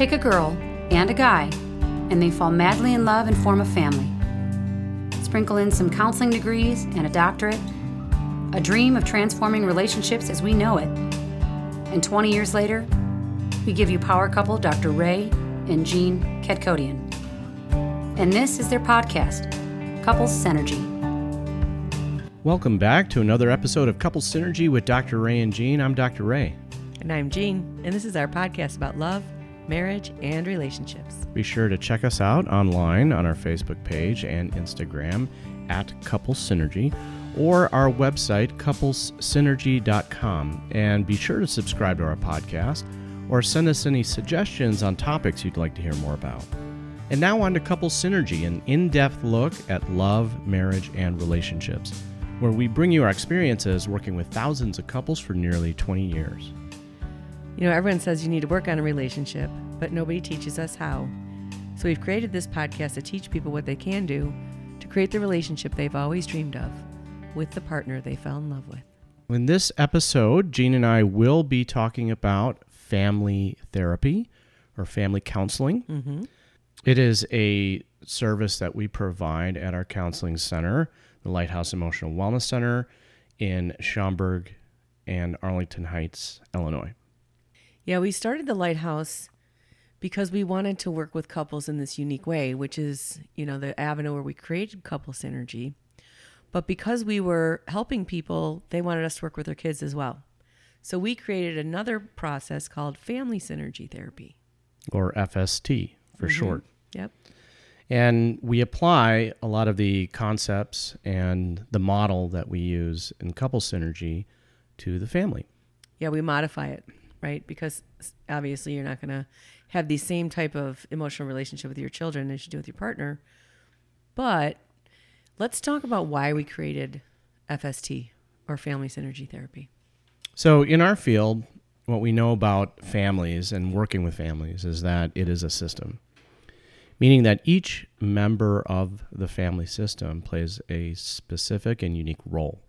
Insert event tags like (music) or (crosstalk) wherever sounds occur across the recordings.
Take a girl and a guy, and they fall madly in love and form a family. Sprinkle in some counseling degrees and a doctorate, a dream of transforming relationships as we know it. And 20 years later, we give you power couple Dr. Ray and Jean Kadkhodaian. And this is their podcast, Couples Synergy. Welcome back to another episode of Couple Synergy with Dr. Ray and Jean. I'm Dr. Ray. And I'm Jean, and this is our podcast about love, marriage, and relationships. Be sure to check us out online on our Facebook page and Instagram at Couple Synergy or our website, couplessynergy.com. And be sure to subscribe to our podcast or send us any suggestions on topics you'd like to hear more about. And now on to Couple Synergy, an in depth look at love, marriage, and relationships, where we bring you our experiences working with thousands of couples for nearly 20 years. You know, everyone says you need to work on a relationship, but nobody teaches us how. So we've created this podcast to teach people what they can do to create the relationship they've always dreamed of with the partner they fell in love with. In this episode, Jean and I will be talking about family therapy or family counseling. Mm-hmm. It is a service that we provide at our counseling center, the Lighthouse Emotional Wellness Center in Schaumburg and Arlington Heights, Illinois. Yeah, we started the Lighthouse because we wanted to work with couples in this unique way, which is, you know, the avenue where we created couple synergy. But because we were helping people, they wanted us to work with their kids as well. So we created another process called family synergy therapy, or FST for mm-hmm. short. Yep. And we apply a lot of the concepts and the model that we use in couple synergy to the family. Yeah, we modify it, right? Because obviously you're not going to have the same type of emotional relationship with your children as you do with your partner. But let's talk about why we created FST or family synergy therapy. So, in our field, what we know about families and working with families is that it is a system, meaning that each member of the family system plays a specific and unique role.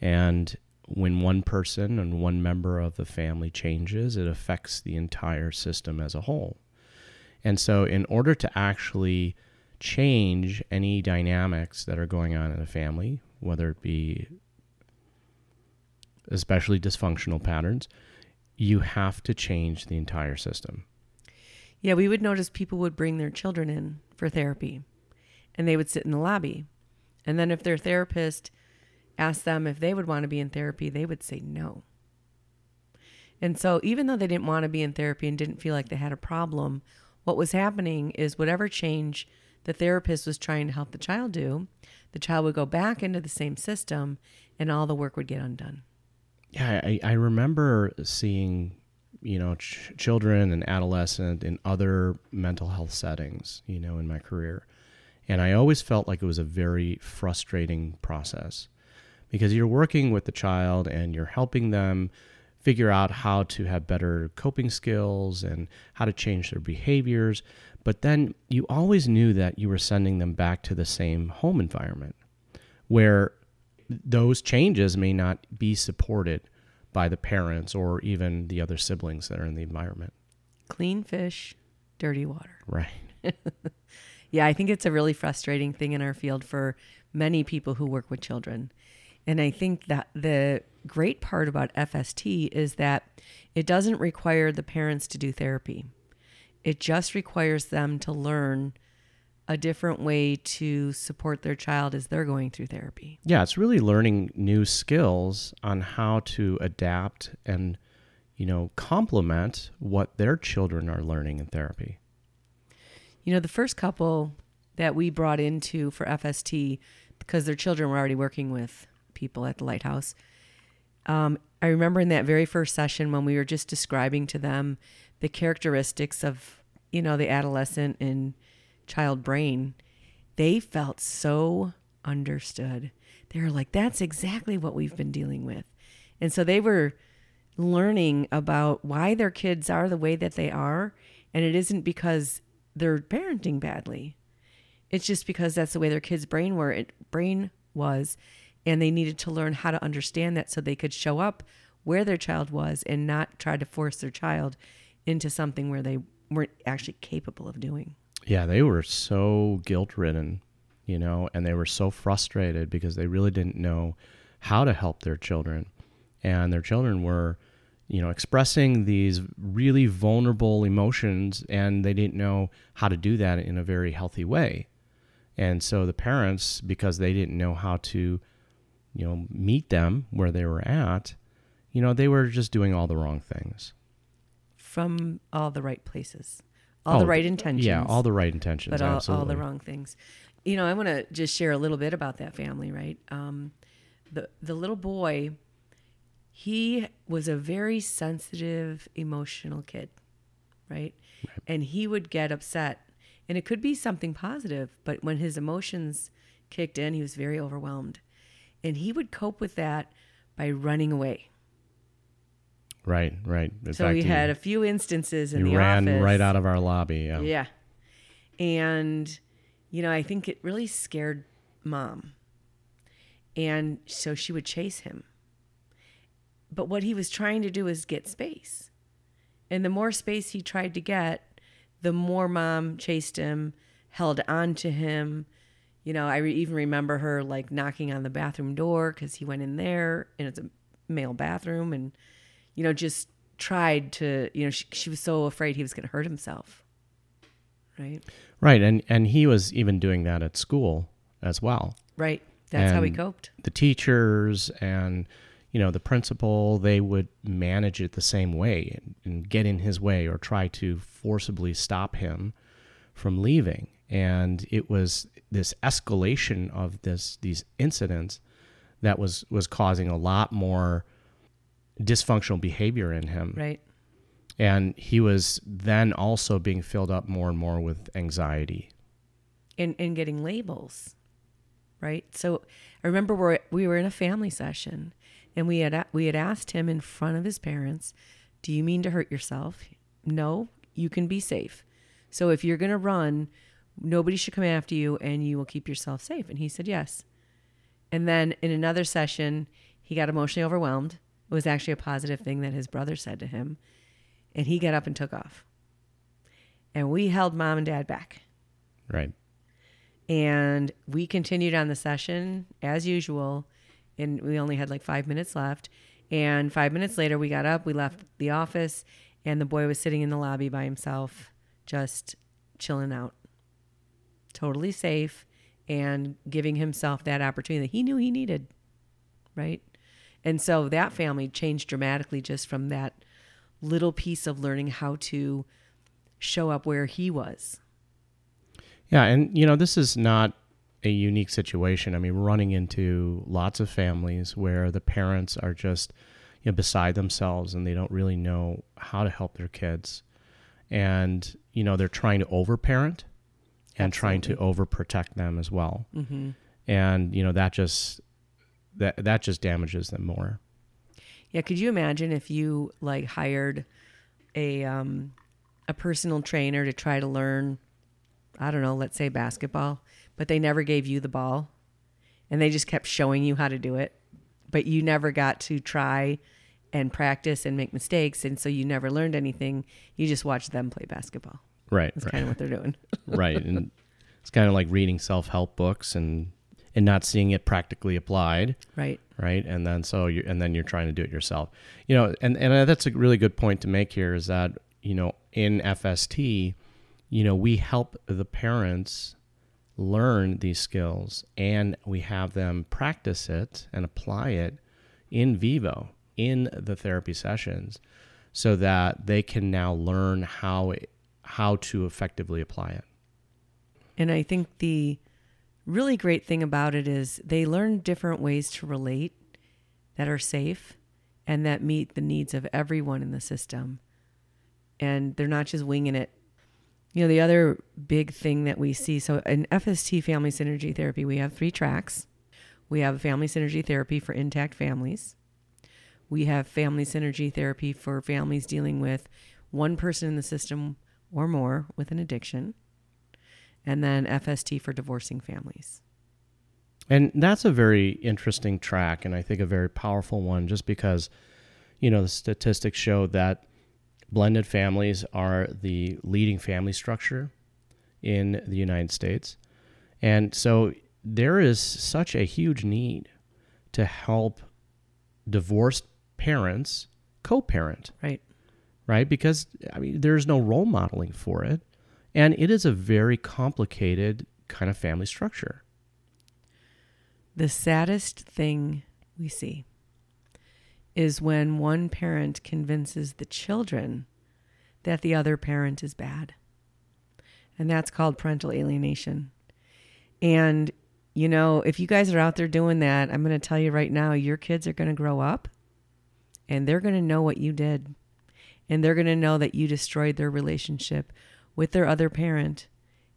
And when one person and one member of the family changes, it affects the entire system as a whole. And so, in order to actually change any dynamics that are going on in a family, whether it be especially dysfunctional patterns, you have to change the entire system. Yeah, we would notice people would bring their children in for therapy and they would sit in the lobby. And then if their therapist asked them if they would want to be in therapy, they would say no. And so even though they didn't want to be in therapy and didn't feel like they had a problem, what was happening is whatever change the therapist was trying to help the child do, the child would go back into the same system and all the work would get undone yeah, I, I remember seeing, you know, ch- children and adolescent in other mental health settings, you know, in my career. And I always felt like it was a very frustrating process because you're working with the child and you're helping them figure out how to have better coping skills and how to change their behaviors. But then you always knew that you were sending them back to the same home environment where those changes may not be supported by the parents or even the other siblings that are in the environment. Clean fish, dirty water. (laughs) Right. yeah, I think it's a really frustrating thing in our field for many people who work with children. And I think that the great part about FST is that it doesn't require the parents to do therapy. It just requires them to learn a different way to support their child as they're going through therapy. Yeah, it's really learning new skills on how to adapt and, you know, complement what their children are learning in therapy. You know, the first couple that we brought into for FST, because their children were already working with people at the lighthouse, um, I remember in that very first session when we were just describing to them the characteristics of, you know, the adolescent and child brain, they felt so understood. They were like, that's exactly what we've been dealing with. And so they were learning about why their kids are the way that they are. And it isn't because they're parenting badly. It's just because that's the way their kids' brain were it brain was. And they needed to learn how to understand that so they could show up where their child was and not try to force their child into something where they weren't actually capable of doing. Yeah, they were so guilt ridden, you know, and they were so frustrated because they really didn't know how to help their children. And their children were, you know, expressing these really vulnerable emotions and they didn't know how to do that in a very healthy way. And so the parents, because they didn't know how to, you know, meet them where they were at, you know, they were just doing all the wrong things. From all the right places, all the Oh, right intentions. Yeah, all the right intentions. but all, all the wrong things. You know, I want to just share a little bit about that family, right? Um, the the little boy, he was a very sensitive, emotional kid, right? And he would get upset, and it could be something positive, but when his emotions kicked in, he was very overwhelmed, and he would cope with that by running away. Right, right. In so fact, we he- had a few instances in he the ran office. right out of our lobby. Yeah. Yeah. And, you know, I think it really scared mom. And so she would chase him. But what he was trying to do is get space. And the more space he tried to get, the more mom chased him, held on to him. You know, I re- even remember her like knocking on the bathroom door because he went in there and it's a male bathroom and, you know, just tried to, you know, she, she was so afraid he was going to hurt himself. Right. Right, and and he was even doing that at school as well. Right. That's how he coped. The teachers and you know the principal they would manage it the same way and, and get in his way or try to forcibly stop him from leaving. And it was this escalation of this these incidents that was was causing a lot more dysfunctional behavior in him. Right. And he was then also being filled up more and more with anxiety. And and getting labels. Right. So I remember we we were in a family session and we had we had asked him in front of his parents, "Do you mean to hurt yourself?" No, you can be safe. So if you're going to run, nobody should come after you and you will keep yourself safe. And he said, "Yes." And then in another session, he got emotionally overwhelmed. It was actually a positive thing that his brother said to him. And he got up and took off. And we held mom and dad back. Right. And we continued on the session as usual. And we only had like five minutes left. And five minutes later, we got up, we left the office, and the boy was sitting in the lobby by himself, just chilling out, totally safe, and giving himself that opportunity that he knew he needed. Right. And so that family changed dramatically just from that little piece of learning how to show up where he was. Yeah, and you know, this is not a unique situation. I mean, running into lots of families where the parents are just you know beside themselves and they don't really know how to help their kids. And you know, they're trying to overparent and trying to overprotect them as well. Mm-hmm. And you know, that just that that just damages them more. Yeah, could you imagine if you like hired a um a personal trainer to try to learn I don't know, let's say basketball, but they never gave you the ball and they just kept showing you how to do it, but you never got to try and practice and make mistakes and so you never learned anything. You just watched them play basketball. Right. That's right. kind of what they're doing. (laughs) right and it's kind of like reading self-help books and and not seeing it practically applied right. right and then so you and then you're trying to do it yourself you know and and uh, that's a really good point to make here is that you know in FST you know we help the parents learn these skills and we have them practice it and apply it in vivo in the therapy sessions so that they can now learn how how to effectively apply it And I think the really great thing about it is they learn different ways to relate that are safe and that meet the needs of everyone in the system. And they're not just winging it. You know, the other big thing that we see so in FST family synergy therapy, we have three tracks. We have family synergy therapy for intact families. We have family synergy therapy for families dealing with one person in the system or more with an addiction and then FST for divorcing families. And that's a very interesting track, and I think a very powerful one, just because, you know, the statistics show that blended families are the leading family structure in the United States. And so there is such a huge need to help divorced parents co parent, Right. Right? Because, I mean, there's no role modeling for it. And it is a very complicated kind of family structure. The saddest thing we see is when one parent convinces the children that the other parent is bad. And that's called parental alienation. And, you know, if you guys are out there doing that, I'm going to tell you right now, your kids are going to grow up and they're going to know what you did. And they're going to know that you destroyed their relationship with their other parent.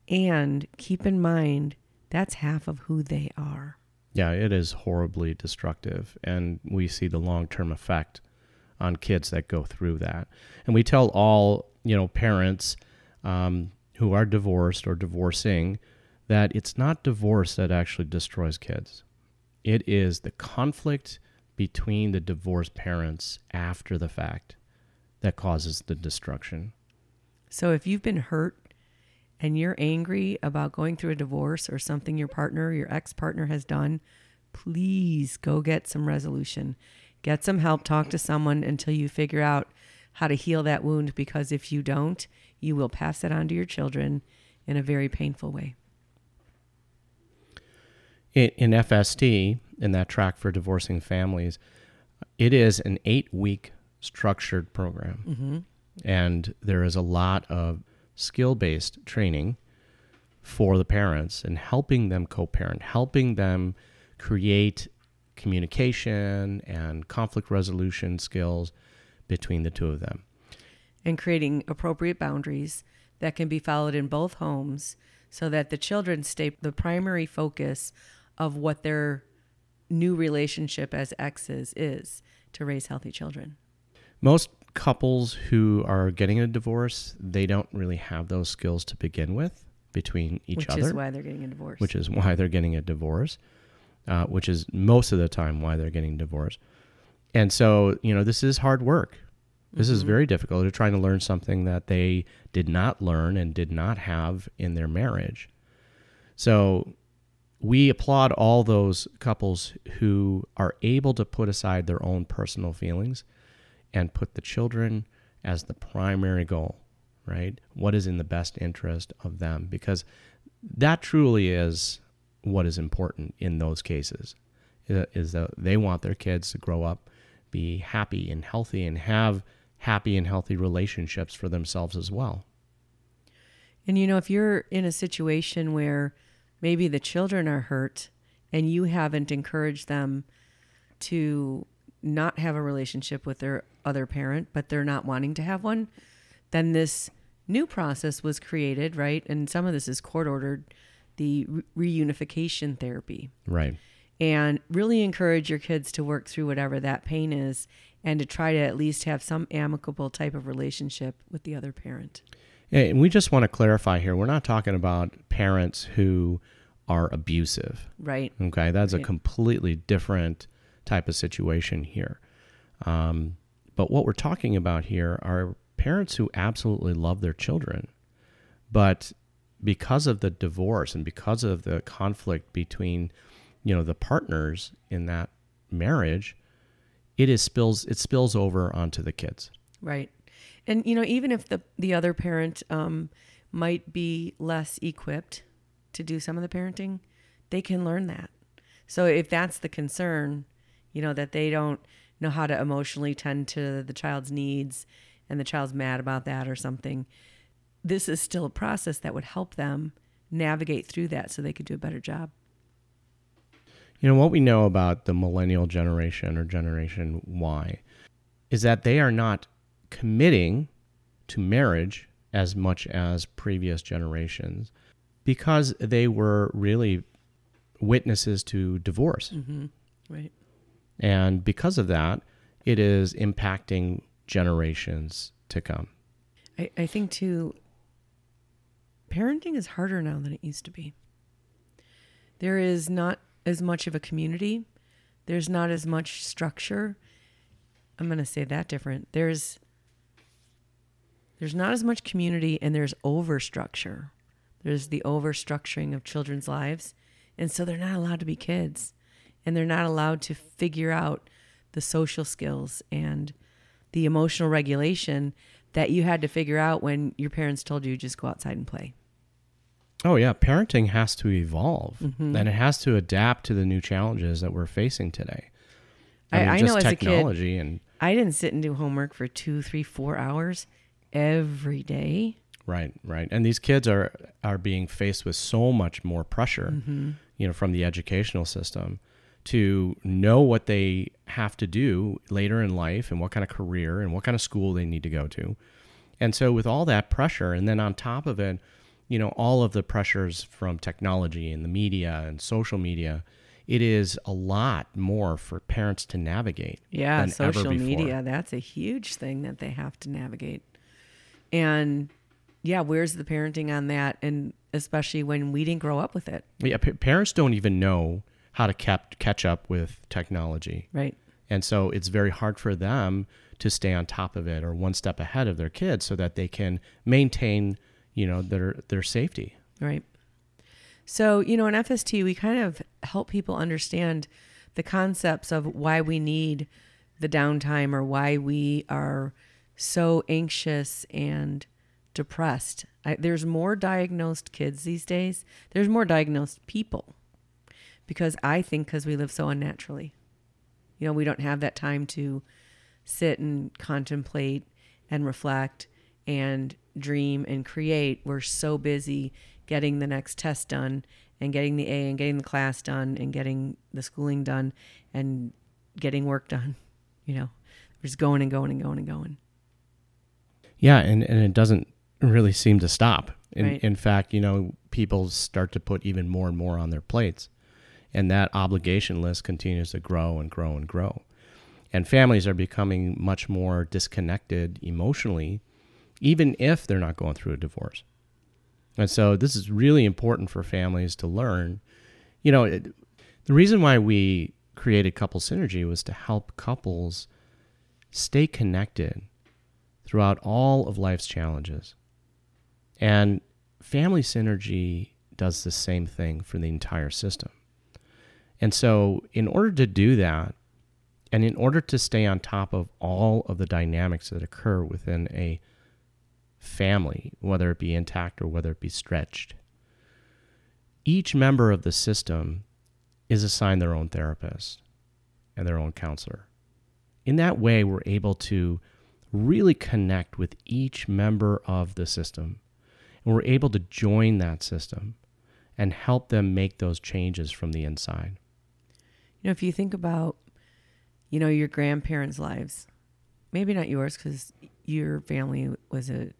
And keep in mind, that's half of who they are. Yeah, it is horribly destructive. And we see the long term effect on kids that go through that. And we tell all, you know, parents um, who are divorced or divorcing that it's not divorce that actually destroys kids. It is the conflict between the divorced parents after the fact that causes the destruction. So if you've been hurt and you're angry about going through a divorce or something your partner, your ex partner has done, please go get some resolution. Get some help, talk to someone until you figure out how to heal that wound because if you don't, you will pass it on to your children in a very painful way. In, in FST, in that track for divorcing families, it is an eight week structured program. Mm-hmm. And there is a lot of skill based training for the parents and helping them co parent, helping them create communication and conflict resolution skills between the two of them. And creating appropriate boundaries that can be followed in both homes so that the children stay the primary focus of what their new relationship as exes is to raise healthy children. Most couples who are getting a divorce, they don't really have those skills to begin with between each which other. Which is why they're getting a divorce. which is why they're getting a divorce, uh, which is most of the time why they're getting divorced. And so, you know, this is hard work. This is very difficult. They're trying to learn something that they did not learn and did not have in their marriage. So, we applaud all those couples who are able to put aside their own personal feelings and put the children as the primary goal, right? What is in the best interest of them? Because that truly is what is important in those cases is that they want their kids to grow up be happy and healthy and have happy and healthy relationships for themselves as well And you know, if you're in a situation where maybe the children are hurt and you haven't encouraged them to not have a relationship with their other parent, but they're not wanting to have one, then this new process was created, right? And some of this is court ordered the re- reunification therapy right and really encourage your kids to work through whatever that pain is and to try to at least have some amicable type of relationship with the other parent. and we just want to clarify here we're not talking about parents who are abusive Right. Okay, that's a completely different type of situation here. Um, but what we're talking about here are parents who absolutely love their children, but because of the divorce and because of the conflict between, you know, the partners in that marriage, it is spills it spills over onto the kids. Right. And you know, even if the the other parent um, might be less equipped to do some of the parenting, they can learn that. So if that's the concern, you know, that they don't know how to emotionally tend to the child's needs and the child's mad about that or something, this is still a process that would help them navigate through that so they could do a better job. You know, what we know about the millennial generation or Generation Y is that they are not committing to marriage as much as previous generations because they were really witnesses to divorce. Mm-hmm. Right. And because of that, it is impacting generations to come. I, I think too parenting is harder now than it used to be. There is not as much of a community. There's not as much structure. I'm going to say that different. There's there's not as much community and there's overstructure. There's the overstructuring of children's lives. And so they're not allowed to be kids and they're not allowed to figure out the social skills and the emotional regulation that you had to figure out when your parents told you just go outside and play. Oh yeah, parenting has to evolve Mm-hmm. and it has to adapt to the new challenges that we're facing today. I- I know as a kid- and I didn't sit and do homework for two, three, four hours every day. right, right. And these kids are are being faced with so much more pressure, Mm-hmm. you know, from the educational system to know what they have to do later in life and what kind of career and what kind of school they need to go to. And so with all that pressure and then on top of it, you know, all of the pressures from technology and the media and social media, it is a lot more for parents to navigate. Yeah, social media, that's a huge thing that they have to navigate. And yeah, where's the parenting on that? And especially when we didn't grow up with it, Yeah, pa- parents don't even know how to cap- catch up with technology. right? And so it's very hard for them to stay on top of it or one step ahead of their kids so that they can maintain, you know, their their safety. Right. So, you know, in FST, we kind of help people understand the concepts of why we need the downtime or why we are so anxious and depressed. I, there's more diagnosed kids these days, there's more diagnosed people because I think because we live so unnaturally. You know, we don't have that time to sit and contemplate and reflect and dream and create. We're so busy getting the next test done and getting the A and getting the class done and getting the schooling done and getting work done. (laughs) You know, we're just going and going and going and going. Yeah, and, and it doesn't really seem to stop. In, Right. in fact, you know, people start to put even more and more on their plates. And that obligation list continues to grow and grow and grow. And families are becoming much more disconnected emotionally, even if they're not going through a divorce. And so this is really important for families to learn. You know, it, the reason why we created Couple Synergy was to help couples stay connected throughout all of life's challenges. And family synergy does the same thing for the entire system. And so, in order to do that, and in order to stay on top of all of the dynamics that occur within a family, whether it be intact or whether it be stretched, each member of the system is assigned their own therapist and their own counselor. In that way, we're able to really connect with each member of the system. And we're able to join that system and help them make those changes from the inside. You know, if you think about, you know, your grandparents' lives, maybe not yours because your family was a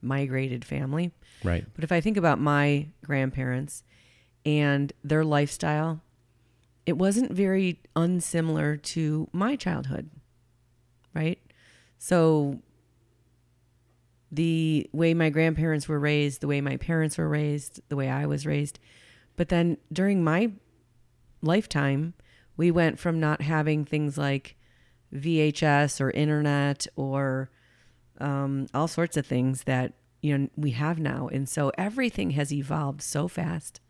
migrated family. Right. But if I think about my grandparents and their lifestyle, it wasn't very unsimilar to my childhood, right? So the way my grandparents were raised, the way my parents were raised, the way I was raised. But then during my lifetime, we went from not having things like VHS or internet or um, all sorts of things that you know we have now, and so everything has evolved so fast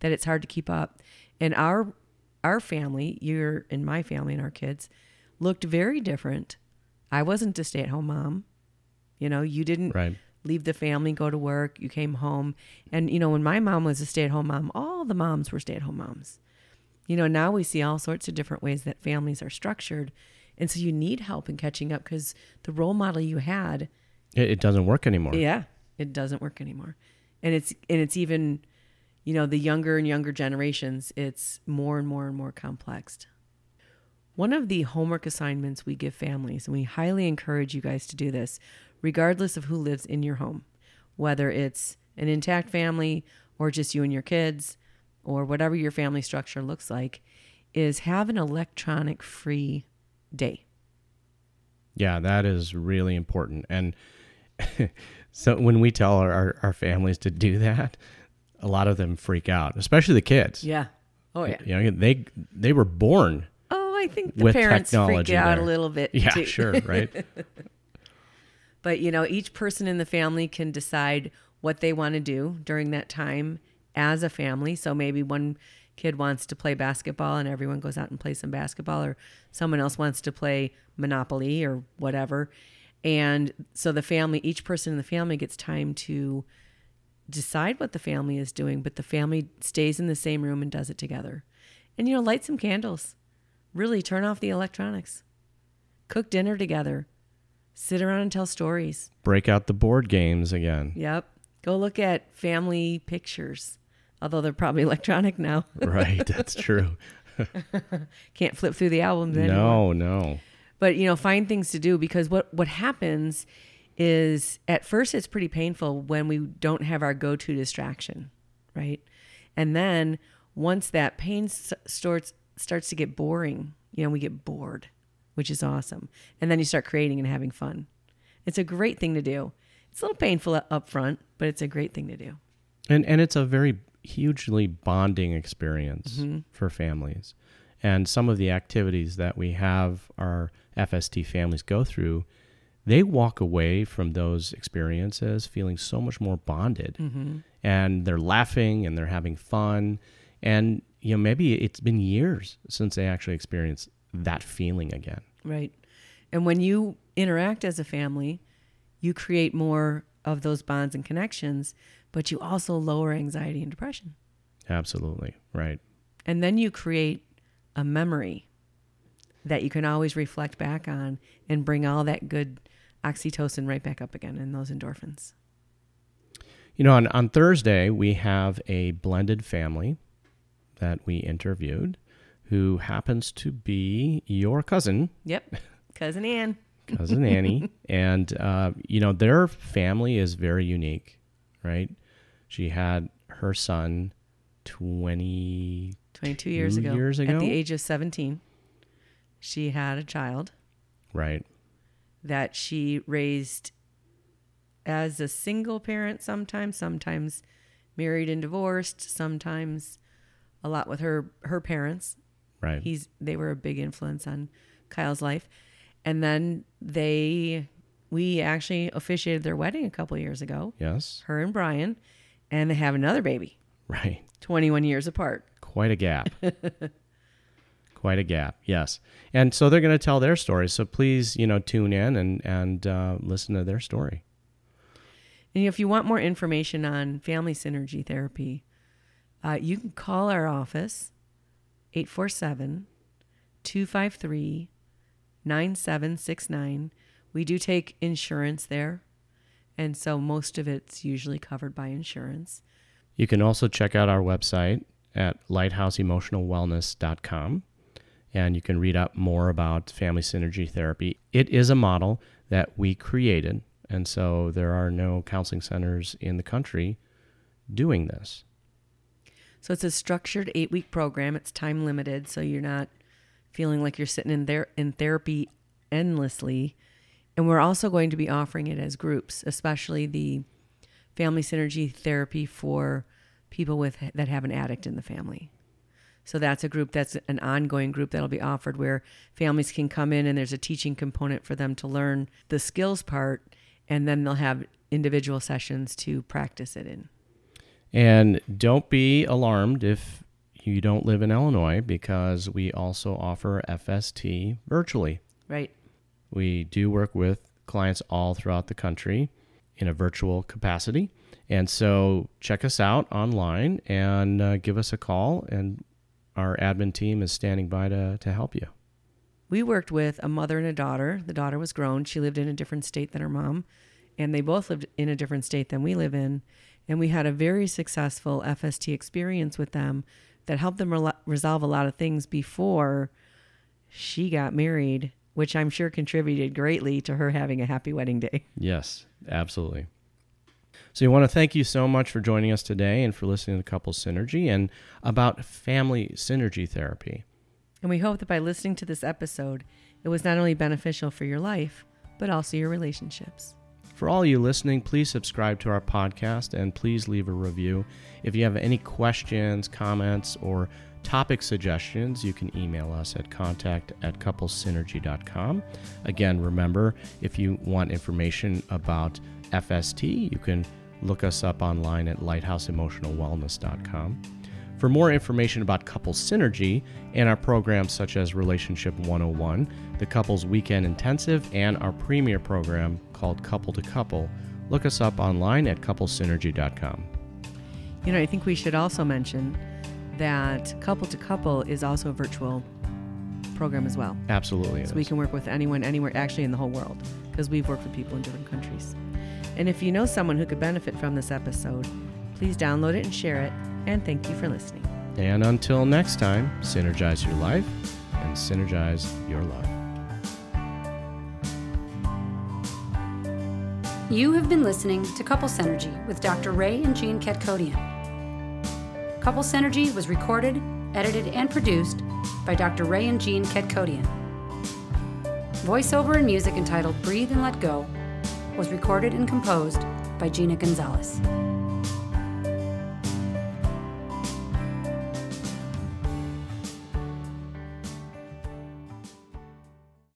that it's hard to keep up. And our our family, your and my family and our kids, looked very different. I wasn't a stay at home mom. You know, you didn't Right. leave the family, go to work. You came home, and you know when my mom was a stay at home mom, all the moms were stay at home moms. You know, now we see all sorts of different ways that families are structured. And so you need help in catching up because the role model you had It, it doesn't work anymore. yeah, it doesn't work anymore. And it's and it's even, you know, the younger and younger generations, it's more and more and more complex. One of the homework assignments we give families, and we highly encourage you guys to do this, regardless of who lives in your home, whether it's an intact family or just you and your kids, or whatever your family structure looks like, is have an electronic free day. Yeah, that is really important. And (laughs) so when we tell our, our, our families to do that, a lot of them freak out, especially the kids. Yeah. Oh yeah. You know, they they were born. Oh, I think the With parents freak out there. a little bit. Yeah, too. sure, right? (laughs) But you know, each person in the family can decide what they want to do during that time as a family. So maybe one kid wants to play basketball and everyone goes out and plays some basketball or someone else wants to play monopoly or whatever. And so the family, each person in the family gets time to decide what the family is doing, but the family stays in the same room and does it together. And you know, light some candles. Really turn off the electronics. Cook dinner together. Sit around and tell stories. Break out the board games again. Yep. Go look at family pictures. Although they're probably (laughs) electronic now. (laughs) right, that's true. (laughs) Can't flip through the albums anymore. No, no. But you know, find things to do because what what happens is at first it's pretty painful when we don't have our go-to distraction, right? And then once that pain s- starts starts to get boring, you know, we get bored, which is awesome. And then you start creating and having fun. It's a great thing to do. It's a little painful up front, but it's a great thing to do. And and it's a very hugely bonding experience mm-hmm. for families. And some of the activities that we have our FST families go through, they walk away from those experiences feeling so much more bonded. Mm-hmm. And they're laughing and they're having fun. And you know, maybe it's been years since they actually experienced that feeling again. Right. And when you interact as a family, you create more of those bonds and connections, but you also lower anxiety and depression. Absolutely. Right. And then you create a memory that you can always reflect back on and bring all that good oxytocin right back up again and those endorphins. You know, on, on Thursday, we have a blended family that we interviewed who happens to be your cousin, Yep. Cousin Ann. cousin Annie. (laughs) And, uh, you know, their family is very unique, right? She had her son 20, 22 years ago. years ago. At the age of 17, she had a child right? that she raised as a single parent sometimes, sometimes married and divorced, sometimes a lot with her her parents. Right. He's they were a big influence on Kyle's life. And then they we actually officiated their wedding a couple years ago, yes. her and Brian, and they have another baby, Right. 21 years apart. Quite a gap. (laughs) Quite a gap, yes. And so they're going to tell their story. So please, you know, tune in and and uh, listen to their story. And if you want more information on family synergy therapy, uh, you can call our office 847 253 9769. We do take insurance there. And so most of it's usually covered by insurance. You can also check out our website at lighthouseemotionalwellness.com and you can read up more about family synergy therapy. It is a model that we created, and so there are no counseling centers in the country doing this. So it's a structured eight week program. It's time limited, so you're not feeling like you're sitting in there in therapy endlessly. And we're also going to be offering it as groups, especially the family synergy therapy for people with that have an addict in the family. So that's a group that's an ongoing group that'll be offered where families can come in and there's a teaching component for them to learn the skills part and then they'll have individual sessions to practice it in. And don't be alarmed if you don't live in Illinois because we also offer FST virtually. Right? We do work with clients all throughout the country in a virtual capacity. And so check us out online and uh, give us a call, and our admin team is standing by to, to help you. We worked with a mother and a daughter. The daughter was grown. She lived in a different state than her mom, and they both lived in a different state than we live in. And we had a very successful FST experience with them that helped them rel resolve a lot of things before she got married, which I'm sure contributed greatly to her having a happy wedding day. Yes, absolutely. So, we want to thank you so much for joining us today and for listening to Couples Synergy and about family synergy therapy. And we hope that by listening to this episode, it was not only beneficial for your life, but also your relationships. For all you listening, please subscribe to our podcast and please leave a review. If you have any questions, comments, or topic suggestions, you can email us at contact at couplesynergy.com. Again, remember, if you want information about FST, you can look us up online at lighthouseemotionalwellness.com. For more information about Couple Synergy and our programs such as Relationship 101, the Couples Weekend Intensive, and our premier program called Couple to Couple, look us up online at couplesynergy.com. You know, I think we should also mention that Couple to Couple is also a virtual program as well. Absolutely. So we can work with anyone, anywhere, actually in the whole world, because we've worked with people in different countries. And if you know someone who could benefit from this episode, please download it and share it. And thank you for listening. And until next time, synergize your life and synergize your love. You have been listening to Couple Synergy with Dr. Ray and Jean Kadkhodaian. Couple Synergy was recorded, edited, and produced by Dr. Ray and Jean Kadkhodaian. Voiceover and music entitled Breathe and Let Go was recorded and composed by Gina Gonzalez.